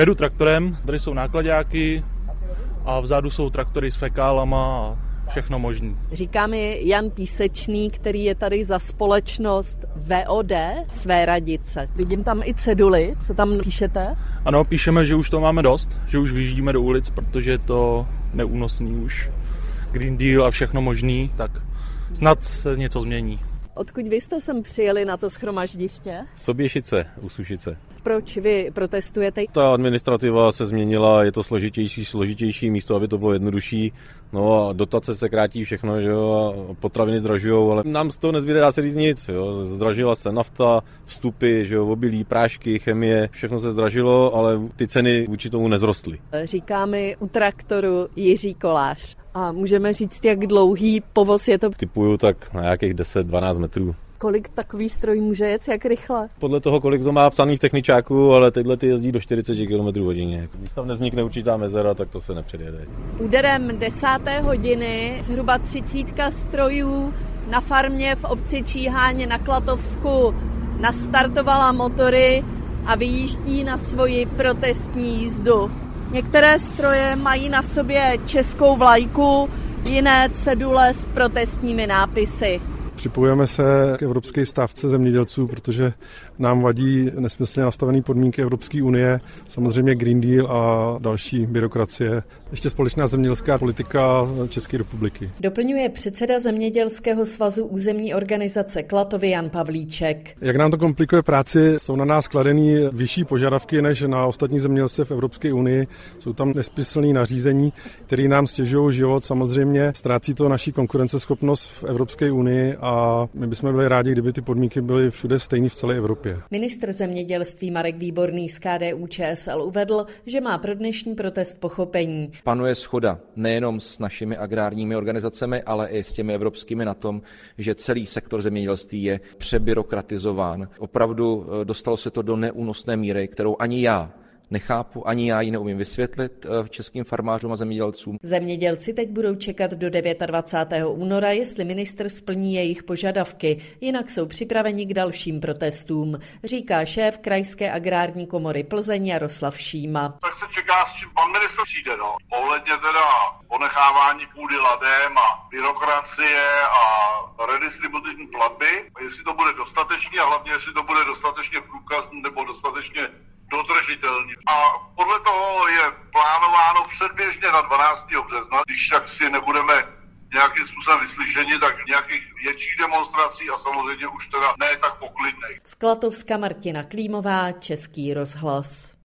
Pojedu traktorem, tady jsou nákladáky a vzadu jsou traktory s fekálama a všechno možný. Říká mi Jan Písečný, který je tady za společnost VOD své radice. Vidím tam i ceduly, co tam píšete? Ano, píšeme, že už to máme dost, že už vyjíždíme do ulic, protože je to neúnosný už. Green Deal a všechno možný, tak snad se něco změní. Odkud vy jste sem přijeli na to schromaždiště? Soběšice, u Sušice. Proč vy protestujete? Ta administrativa se změnila, je to složitější, složitější místo, aby to bylo jednodušší. No a dotace se krátí všechno, že jo, a potraviny zdražují, ale nám z toho nezbíde dá se říct nic, jo. Zdražila se nafta, vstupy, že jo, obilí, prášky, chemie, všechno se zdražilo, ale ty ceny vůči tomu nezrostly. Říká mi u traktoru Jiří Kolář. A můžeme říct, jak dlouhý povoz je to? Typuju tak na nějakých 10-12 metrů. Kolik takový stroj může jet, jak rychle? Podle toho, kolik to má psaných techničáků, ale tyhle ty jezdí do 40 km hodině. Když tam nevznikne určitá mezera, tak to se nepředjede. Úderem desáté hodiny zhruba třicítka strojů na farmě v obci Číháně na Klatovsku nastartovala motory a vyjíždí na svoji protestní jízdu. Některé stroje mají na sobě českou vlajku, jiné cedule s protestními nápisy. Připojujeme se k evropské stávce zemědělců, protože nám vadí nesmyslně nastavené podmínky Evropské unie, samozřejmě Green Deal a další byrokracie. Ještě společná zemědělská politika České republiky. Doplňuje předseda Zemědělského svazu územní organizace Klatovy Jan Pavlíček. Jak nám to komplikuje práci, jsou na nás kladeny vyšší požadavky než na ostatní zemědělce v Evropské unii. Jsou tam nesmyslné nařízení, které nám stěžují život. Samozřejmě ztrácí to naší konkurenceschopnost v Evropské unii a my bychom byli rádi, kdyby ty podmínky byly všude stejné v celé Evropě. Ministr zemědělství Marek Výborný z KDU ČSL uvedl, že má pro dnešní protest pochopení. Panuje schoda nejenom s našimi agrárními organizacemi, ale i s těmi evropskými na tom, že celý sektor zemědělství je přebyrokratizován. Opravdu eh, dostalo se to do neúnosné míry, kterou ani já nechápu, ani já ji neumím vysvětlit eh, českým farmářům a zemědělcům. Zemědělci teď budou čekat do 29. února, jestli ministr splní jejich požadavky, jinak jsou připraveni k dalším protestům, říká šéf Krajské agrární komory Plzeň Jaroslav Šíma. Tak se čeká, s čím pan ministr přijde, no. Ohledně teda ponechávání půdy ladem a byrokracie a redistributivní platby, jestli to bude dostatečně a hlavně jestli to bude dostatečně průkazný nebo dostatečně dodržitelný. A podle toho je plánováno předběžně na 12. března, když tak si nebudeme nějakým způsobem vyslyšeni, tak nějakých větších demonstrací a samozřejmě už teda ne tak poklidnej. Sklatovska Martina Klímová, Český rozhlas.